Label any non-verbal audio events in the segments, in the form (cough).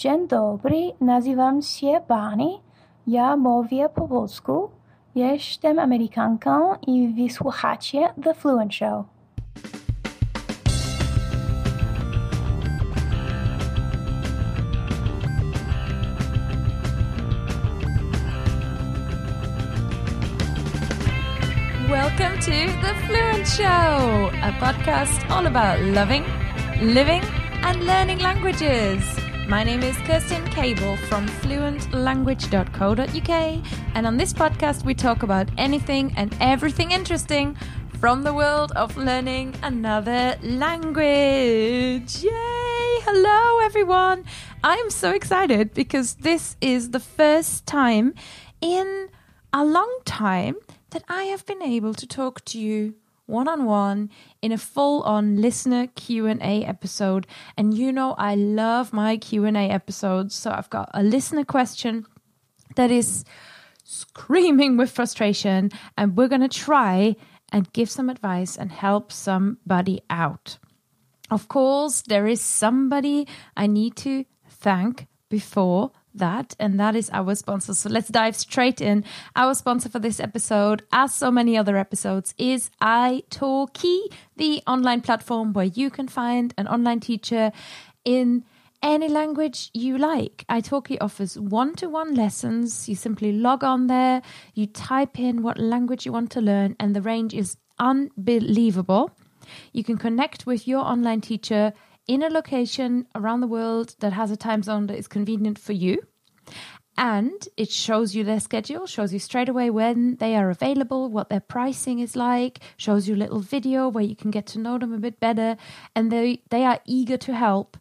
Dzień dobry, nazywam się Bani. Ja mówię po polsku. Jestem Amerykanką i wysłuchacie The Fluent Show. Welcome to The Fluent Show, a podcast all about loving, living, and learning languages. My name is Kerstin Cable from fluentlanguage.co.uk, and on this podcast, we talk about anything and everything interesting from the world of learning another language. Yay! Hello, everyone. I'm so excited because this is the first time in a long time that I have been able to talk to you one on one in a full on listener Q&A episode and you know I love my Q&A episodes so I've got a listener question that is screaming with frustration and we're going to try and give some advice and help somebody out. Of course, there is somebody I need to thank before that, and that is our sponsor. So let's dive straight in. Our sponsor for this episode, as so many other episodes, is italki, the online platform where you can find an online teacher in any language you like. Italki offers one to one lessons. You simply log on there, you type in what language you want to learn, and the range is unbelievable. You can connect with your online teacher in a location around the world that has a time zone that is convenient for you. And it shows you their schedule, shows you straight away when they are available, what their pricing is like, shows you a little video where you can get to know them a bit better. And they, they are eager to help.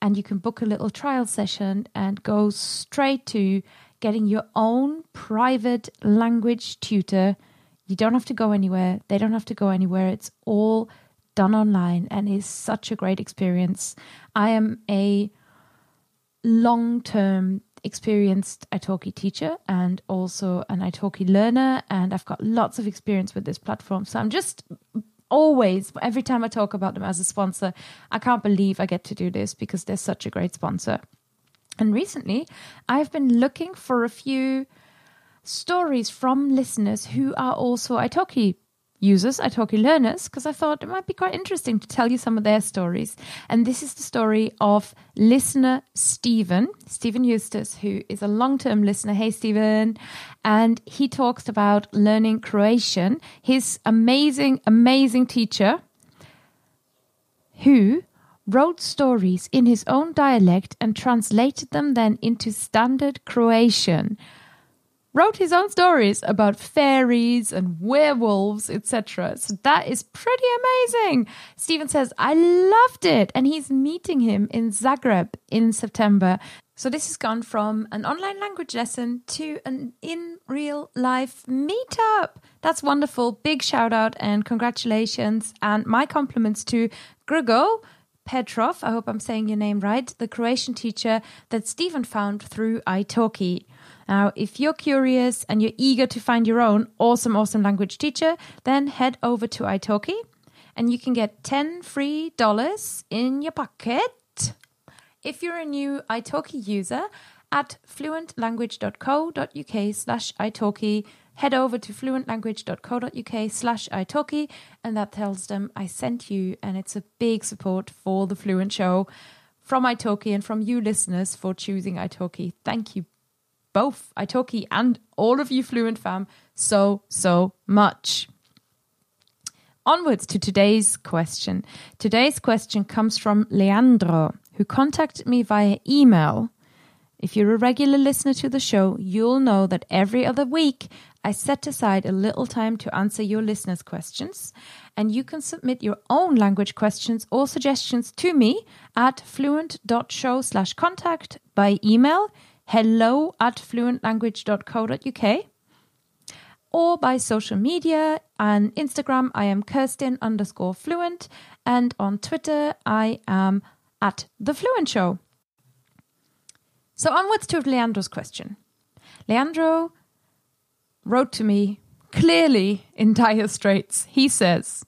And you can book a little trial session and go straight to getting your own private language tutor. You don't have to go anywhere, they don't have to go anywhere. It's all done online and is such a great experience. I am a long term experienced Italki teacher and also an Italki learner, and I've got lots of experience with this platform. So I'm just always, every time I talk about them as a sponsor, I can't believe I get to do this because they're such a great sponsor. And recently, I've been looking for a few stories from listeners who are also Italki users, Italki learners, because I thought it might be quite interesting to tell you some of their stories. And this is the story of listener Stephen, Stephen Eustace, who is a long term listener. Hey, Stephen. And he talks about learning Croatian. His amazing, amazing teacher who wrote stories in his own dialect and translated them then into standard Croatian wrote his own stories about fairies and werewolves, etc. So that is pretty amazing. Stephen says, I loved it. And he's meeting him in Zagreb in September. So this has gone from an online language lesson to an in real life meetup. That's wonderful. Big shout out and congratulations. And my compliments to Grgo. Petrov, I hope I'm saying your name right, the Croatian teacher that Stephen found through italki. Now, if you're curious and you're eager to find your own awesome, awesome language teacher, then head over to italki and you can get 10 free dollars in your pocket. If you're a new italki user, at fluentlanguage.co.uk slash italki, head over to fluentlanguage.co.uk slash italki and that tells them I sent you and it's a big support for the Fluent Show from italki and from you listeners for choosing italki. Thank you both Italki and all of you Fluent fam so, so much. Onwards to today's question. Today's question comes from Leandro, who contacted me via email. If you're a regular listener to the show, you'll know that every other week I set aside a little time to answer your listeners' questions, and you can submit your own language questions or suggestions to me at fluent.show slash contact by email hello at fluentlanguage.co.uk or by social media. On Instagram, I am Kerstin underscore fluent, and on Twitter, I am at The Fluent Show. So, onwards to Leandro's question. Leandro wrote to me clearly in dire straits. He says,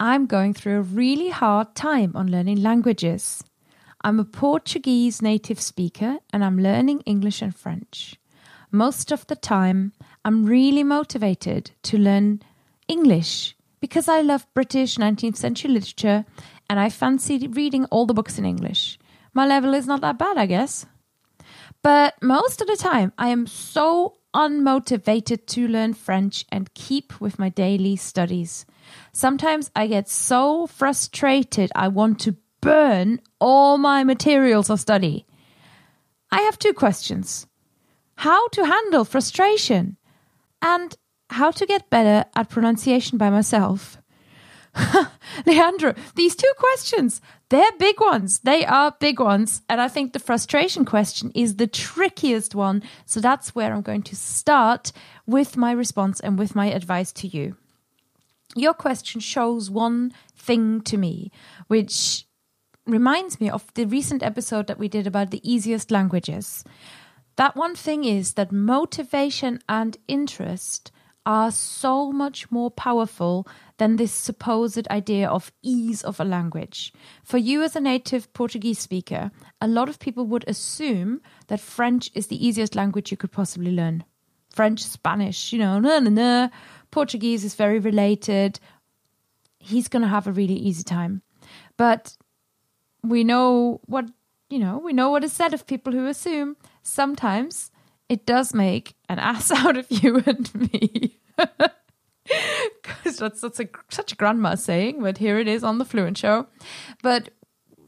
I'm going through a really hard time on learning languages. I'm a Portuguese native speaker and I'm learning English and French. Most of the time, I'm really motivated to learn English because I love British 19th century literature and I fancy reading all the books in English. My level is not that bad, I guess. But most of the time, I am so unmotivated to learn French and keep with my daily studies. Sometimes I get so frustrated, I want to burn all my materials of study. I have two questions how to handle frustration and how to get better at pronunciation by myself. (laughs) Leandro, these two questions, they're big ones. They are big ones. And I think the frustration question is the trickiest one. So that's where I'm going to start with my response and with my advice to you. Your question shows one thing to me, which reminds me of the recent episode that we did about the easiest languages. That one thing is that motivation and interest are so much more powerful than this supposed idea of ease of a language. For you, as a native Portuguese speaker, a lot of people would assume that French is the easiest language you could possibly learn. French, Spanish, you know, nah, nah, nah. Portuguese is very related. He's going to have a really easy time. But we know what, you know, we know what is said of people who assume sometimes it does make an (laughs) ass out of you and me. (laughs) Because that's, that's a, such a grandma saying, but here it is on the Fluent Show. But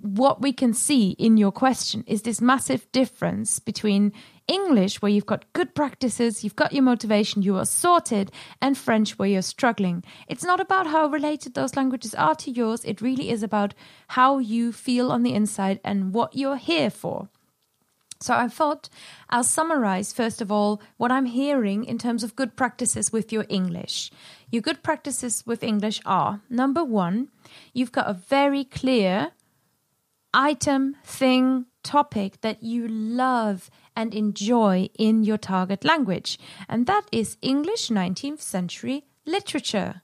what we can see in your question is this massive difference between English, where you've got good practices, you've got your motivation, you are sorted, and French, where you're struggling. It's not about how related those languages are to yours, it really is about how you feel on the inside and what you're here for. So I thought I'll summarize, first of all, what I'm hearing in terms of good practices with your English. Your good practices with English are number one, you've got a very clear item, thing, topic that you love and enjoy in your target language, and that is English 19th century literature.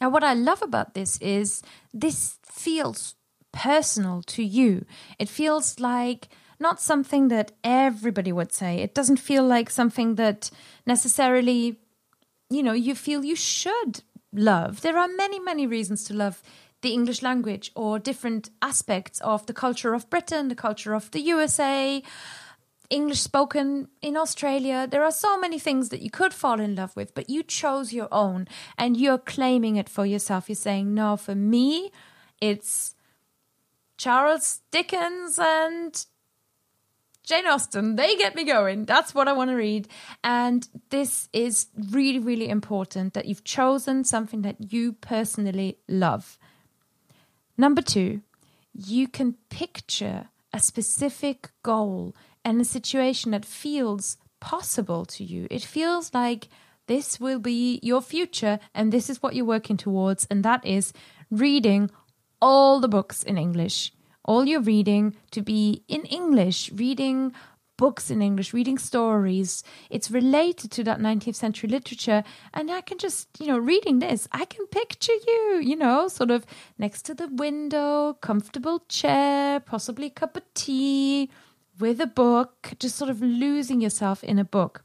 Now, what I love about this is this feels personal to you. It feels like not something that everybody would say. It doesn't feel like something that necessarily, you know, you feel you should love. There are many, many reasons to love the English language or different aspects of the culture of Britain, the culture of the USA, English spoken in Australia. There are so many things that you could fall in love with, but you chose your own and you're claiming it for yourself. You're saying, no, for me, it's Charles Dickens and Jane Austen, they get me going. That's what I want to read. And this is really, really important that you've chosen something that you personally love. Number two, you can picture a specific goal and a situation that feels possible to you. It feels like this will be your future and this is what you're working towards, and that is reading all the books in English all your reading to be in English, reading books in English, reading stories. It's related to that 19th century literature. And I can just, you know, reading this, I can picture you, you know, sort of next to the window, comfortable chair, possibly a cup of tea with a book, just sort of losing yourself in a book.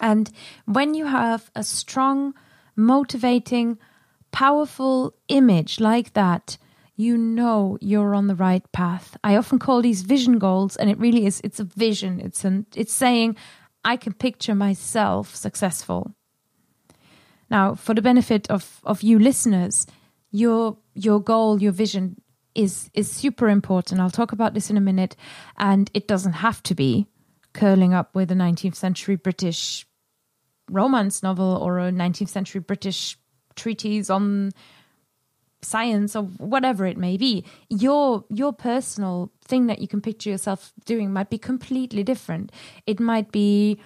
And when you have a strong, motivating, powerful image like that, you know you're on the right path. I often call these vision goals, and it really is. It's a vision. It's an. It's saying, I can picture myself successful. Now, for the benefit of of you listeners, your your goal, your vision is is super important. I'll talk about this in a minute, and it doesn't have to be curling up with a 19th century British romance novel or a 19th century British treatise on science or whatever it may be. Your your personal thing that you can picture yourself doing might be completely different. It might be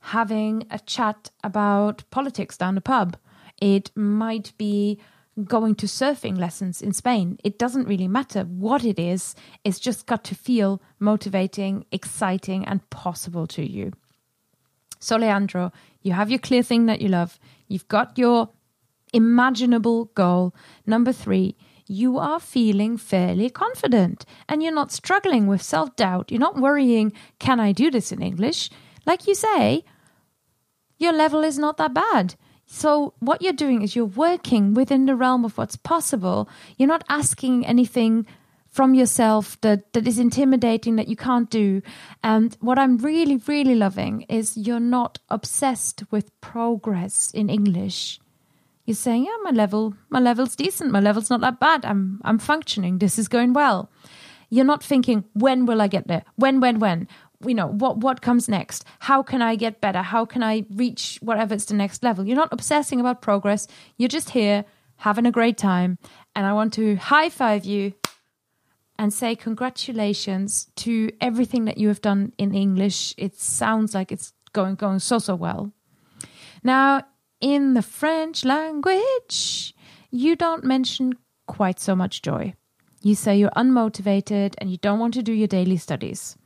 having a chat about politics down the pub. It might be going to surfing lessons in Spain it doesn't really matter what it is it's just got to feel motivating exciting and possible to you so leandro you have your clear thing that you love you've got your imaginable goal. Number three, you are feeling fairly confident and you're not struggling with self doubt. You're not worrying, can I do this in English? Like you say, your level is not that bad. So, what you're doing is you're working within the realm of what's possible. You're not asking anything from yourself that, that is intimidating that you can't do. And what I'm really, really loving is you're not obsessed with progress in English. You're saying, yeah, my level, my level's decent. My level's not that bad. I'm, I'm functioning. This is going well. You're not thinking, when will I get there? When, when, when? You know, what, what comes next? How can I get better? How can I reach whatever is the next level? You're not obsessing about progress. You're just here having a great time. And I want to high five you and say congratulations to everything that you have done in English. It sounds like it's going going so so well. Now, in the French language, you don't mention quite so much joy. You say you're unmotivated and you don't want to do your daily studies.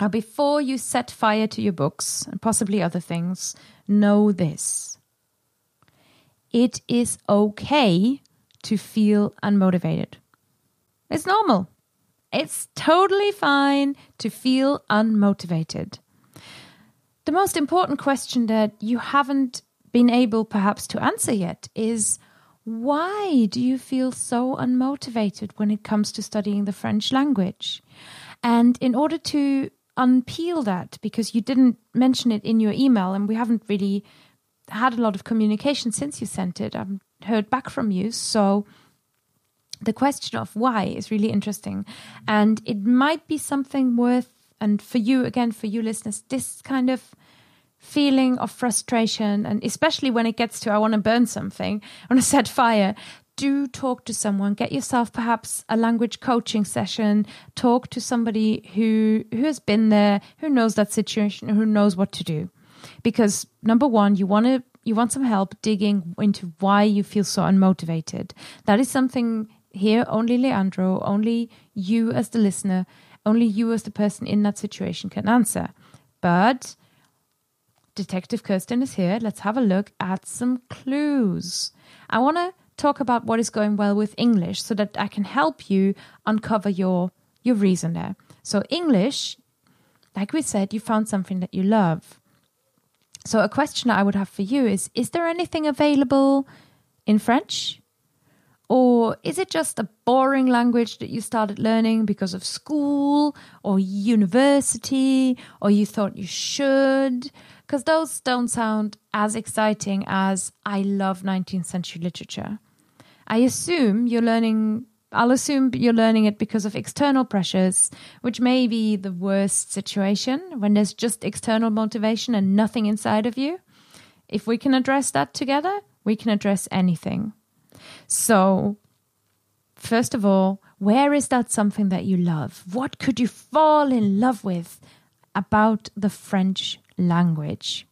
Now, before you set fire to your books and possibly other things, know this. It is okay to feel unmotivated. It's normal. It's totally fine to feel unmotivated. The most important question that you haven't been able perhaps to answer yet is why do you feel so unmotivated when it comes to studying the French language? And in order to unpeel that, because you didn't mention it in your email, and we haven't really had a lot of communication since you sent it, I've heard back from you. So the question of why is really interesting. And it might be something worth, and for you, again, for you listeners, this kind of feeling of frustration, and especially when it gets to I want to burn something, I want to set fire, do talk to someone. Get yourself perhaps a language coaching session. Talk to somebody who who has been there, who knows that situation, who knows what to do. Because number one, you want to you want some help digging into why you feel so unmotivated. That is something here only Leandro, only you as the listener, only you as the person in that situation can answer. But Detective Kerstin is here. Let's have a look at some clues. I want to talk about what is going well with English so that I can help you uncover your your reason there. So English, like we said, you found something that you love. So a question I would have for you is is there anything available in French? Or is it just a boring language that you started learning because of school or university or you thought you should? because those don't sound as exciting as I love 19th century literature. I assume you're learning, I'll assume you're learning it because of external pressures, which may be the worst situation when there's just external motivation and nothing inside of you. If we can address that together, we can address anything. So, first of all, where is that something that you love? What could you fall in love with about the French language.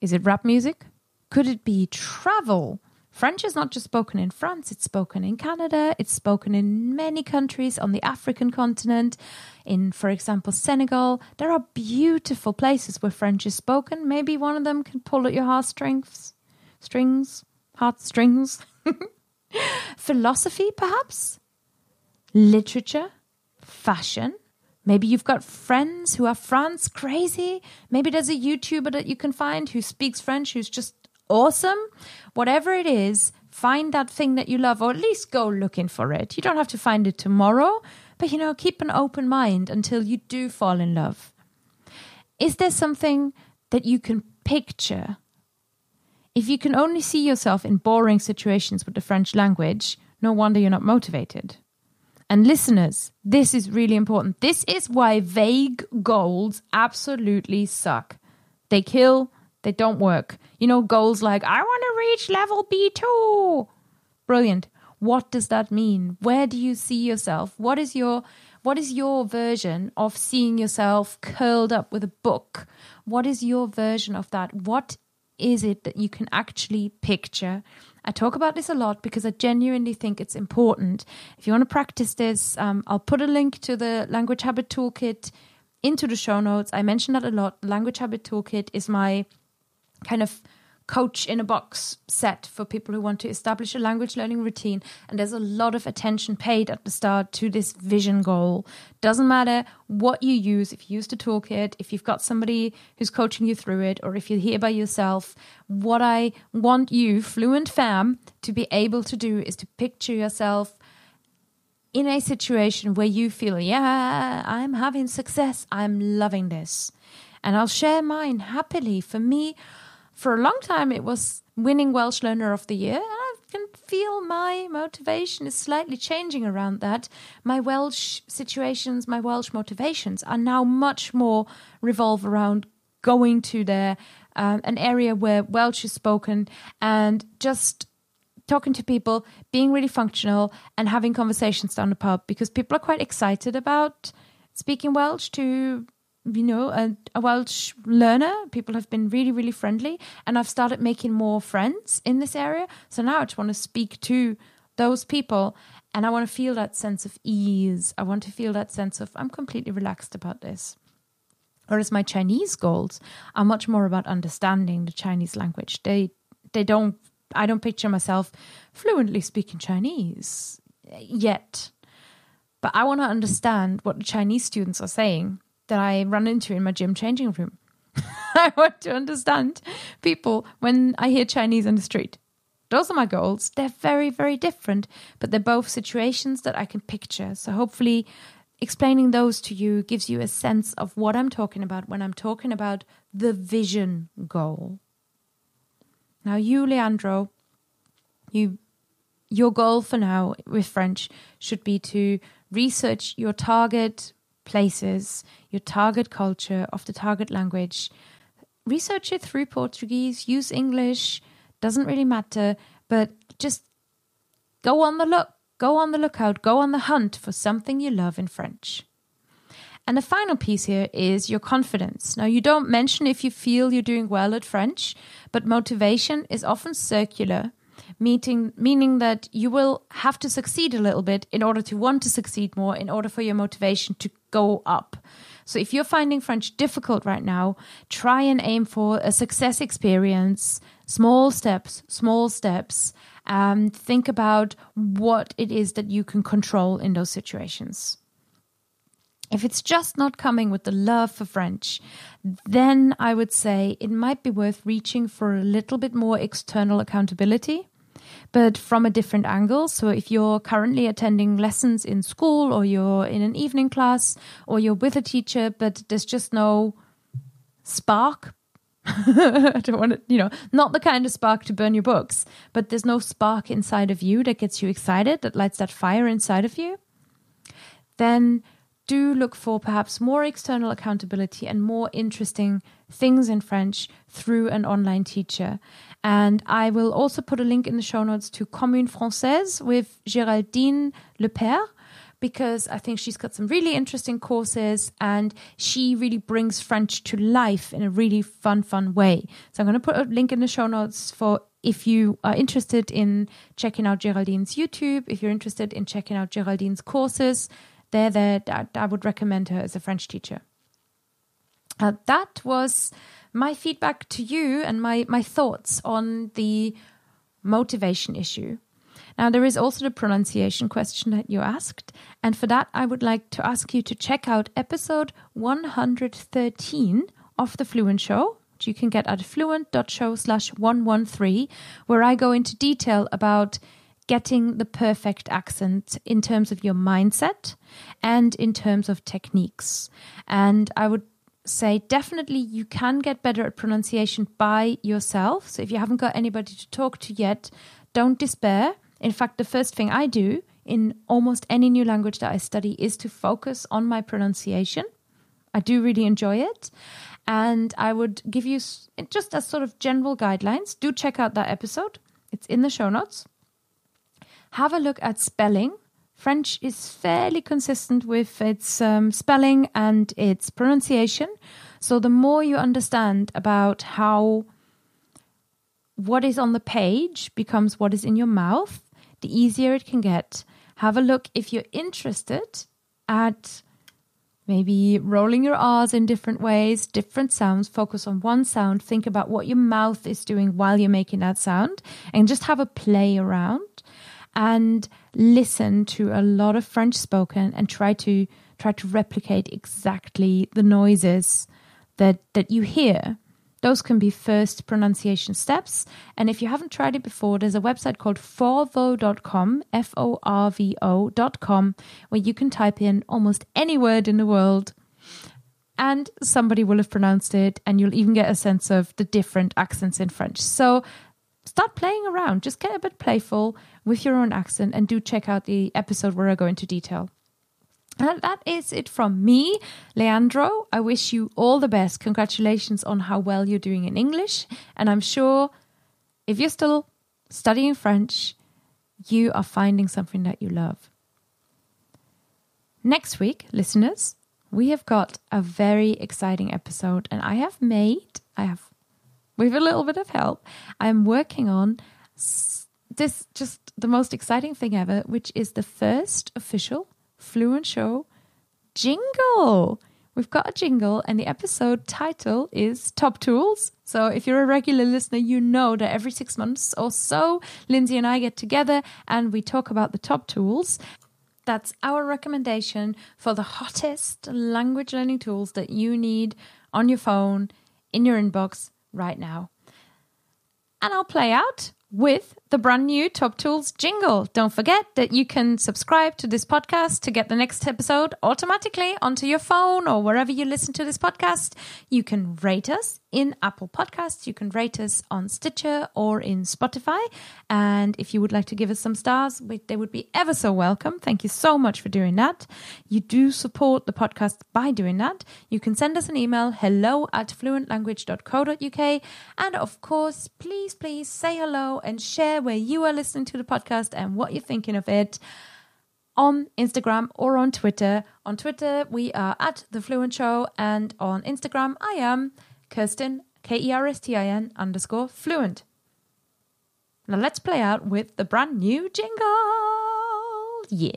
Is it rap music? Could it be travel? French is not just spoken in France, it's spoken in Canada, it's spoken in many countries on the African continent. In, for example, Senegal, there are beautiful places where French is spoken. Maybe one of them can pull at your heartstrings. Strings? Heartstrings? (laughs) Philosophy, perhaps? Literature? Fashion? Maybe you've got friends who are France crazy. Maybe there's a YouTuber that you can find who speaks French who's just awesome. Whatever it is, find that thing that you love, or at least go looking for it. You don't have to find it tomorrow, but you know, keep an open mind until you do fall in love. Is there something that you can picture? If you can only see yourself in boring situations with the French language, no wonder you're not motivated. And listeners, this is really important. This is why vague goals absolutely suck. They kill, they don't work. You know, goals like, I want to reach level B2. Brilliant. What does that mean? Where do you see yourself? What is your what is your version of seeing yourself curled up with a book? What is your version of that? What is it that you can actually picture? I talk about this a lot because I genuinely think it's important. If you want to practice this, um, I'll put a link to the Language Habit Toolkit into the show notes. I mention that a lot. Language Habit Toolkit is my kind of coach in a box set for people who want to establish a language learning routine. And there's a lot of attention paid at the start to this vision goal. Doesn't matter what you use, if you use the toolkit, if you've got somebody who's coaching you through it, or if you're here by yourself. What I want you, fluent fam, to be able to do is to picture yourself in a situation where you feel, yeah, I'm having success, I'm loving this. And I'll share mine happily. For me, for a long time it was winning Welsh Learner of the Year, and I can feel my motivation is slightly changing around that. My Welsh situations, my Welsh motivations are now much more revolve around going to there, um, an area where Welsh is spoken, and just talking to people, being really functional, and having conversations down the pub because people are quite excited about speaking Welsh to you know, a, a, Welsh learner. People have been really, really friendly, and I've started making more friends in this area. So now I just want to speak to those people, and I want to feel that sense of ease. I want to feel that sense of I'm completely relaxed about this. Whereas my Chinese goals are much more about understanding the Chinese language. They they don't. I don't picture myself fluently speaking Chinese yet, but I want to understand what the Chinese students are saying that I run into in my gym changing room. (laughs) I want to understand people when I hear Chinese on the street. Those are my goals. They're very, very different, but they're both situations that I can picture. So hopefully, explaining those to you gives you a sense of what I'm talking about when I'm talking about the vision goal. Now, you, Leandro, you, your goal for now with French should be to research your target places, your target culture of the target language. Research it through Portuguese, use English, doesn't really matter, but just go on the look, go on the lookout, go on the hunt for something you love in French. And the final piece here is your confidence. Now, you don't mention if you feel you're doing well at French, but motivation is often circular meeting, meaning that you will have to succeed a little bit in order to want to succeed more, in order for your motivation to go up. So if you're finding French difficult right now, try and aim for a success experience, small steps, small steps. Um, think about what it is that you can control in those situations. If it's just not coming with the love for French, then I would say it might be worth reaching for a little bit more external accountability but from a different angle. So if you're currently attending lessons in school or you're in an evening class or you're with a teacher, but there's just no spark. (laughs) I don't want to, you know, not the kind of spark to burn your books, but there's no spark inside of you that gets you excited, that lights that fire inside of you. Then do look for perhaps more external accountability and more interesting things in French through an online teacher. And I will also put a link in the show notes to Comme une Française with Géraldine Lepère because I think she's got some really interesting courses and she really brings French to life in a really fun, fun way. So I'm going to put a link in the show notes for if you are interested in checking out Geraldine's YouTube, if you're interested in checking out Geraldine's courses, they're there. I would recommend her as a French teacher. Uh, that was my feedback to you and my, my thoughts on the motivation issue. Now, there is also the pronunciation question that you asked. And for that, I would like to ask you to check out episode 113 of The Fluent Show, which you can get at fluent.show slash 113, where I go into detail about getting the perfect accent in terms of your mindset and in terms of techniques. And I would say definitely you can get better at pronunciation by yourself. So if you haven't got anybody to talk to yet, don't despair. In fact, the first thing I do in almost any new language that I study is to focus on my pronunciation. I do really enjoy it. And I would give you just as sort of general guidelines. Do check out that episode, it's in the show notes. Have a look at spelling French is fairly consistent with its um, spelling and its pronunciation. So the more you understand about how what is on the page becomes what is in your mouth, the easier it can get. Have a look if you're interested at Maybe rolling your R's in different ways, different sounds, focus on one sound, think about what your mouth is doing while you're making that sound, and just have a play around and listen to a lot of French spoken and try to try to replicate exactly the noises that that you hear. Those can be first pronunciation steps. And if you haven't tried it before, there's a website called forvo.com, F O R V O.com, where you can type in almost any word in the world and somebody will have pronounced it, and you'll even get a sense of the different accents in French. So start playing around, just get a bit playful with your own accent, and do check out the episode where I go into detail. And that is it from me, Leandro. I wish you all the best. Congratulations on how well you're doing in English. And I'm sure if you're still studying French, you are finding something that you love. Next week, listeners, we have got a very exciting episode, and I have made, I have, with a little bit of help, I'm working on this just the most exciting thing ever, which is the first official Fluent Show jingle. We've got a jingle, and the episode title is Top Tools. So, if you're a regular listener, you know that every six months or so, Lindsay and I get together and we talk about the top tools. That's our recommendation for the hottest language learning tools that you need on your phone, in your inbox right now. And I'll play out with the brand new Top Tools jingle. Don't forget that you can subscribe to this podcast to get the next episode automatically onto your phone or wherever you listen to this podcast. You can rate us in Apple Podcasts. You can rate us on Stitcher or in Spotify. And if you would like to give us some stars, they would be ever so welcome. Thank you so much for doing that. You do support the podcast by doing that. You can send us an email hello at fluentlanguage.co.uk. And of course, please, please say hello and share where you are listening to the podcast and what you're thinking of it on Instagram or on Twitter. On Twitter, we are at The Fluent Show, and on Instagram, I am Kerstin, K E R S T I N underscore fluent. Now let's play out with the brand new jingle. Yeah.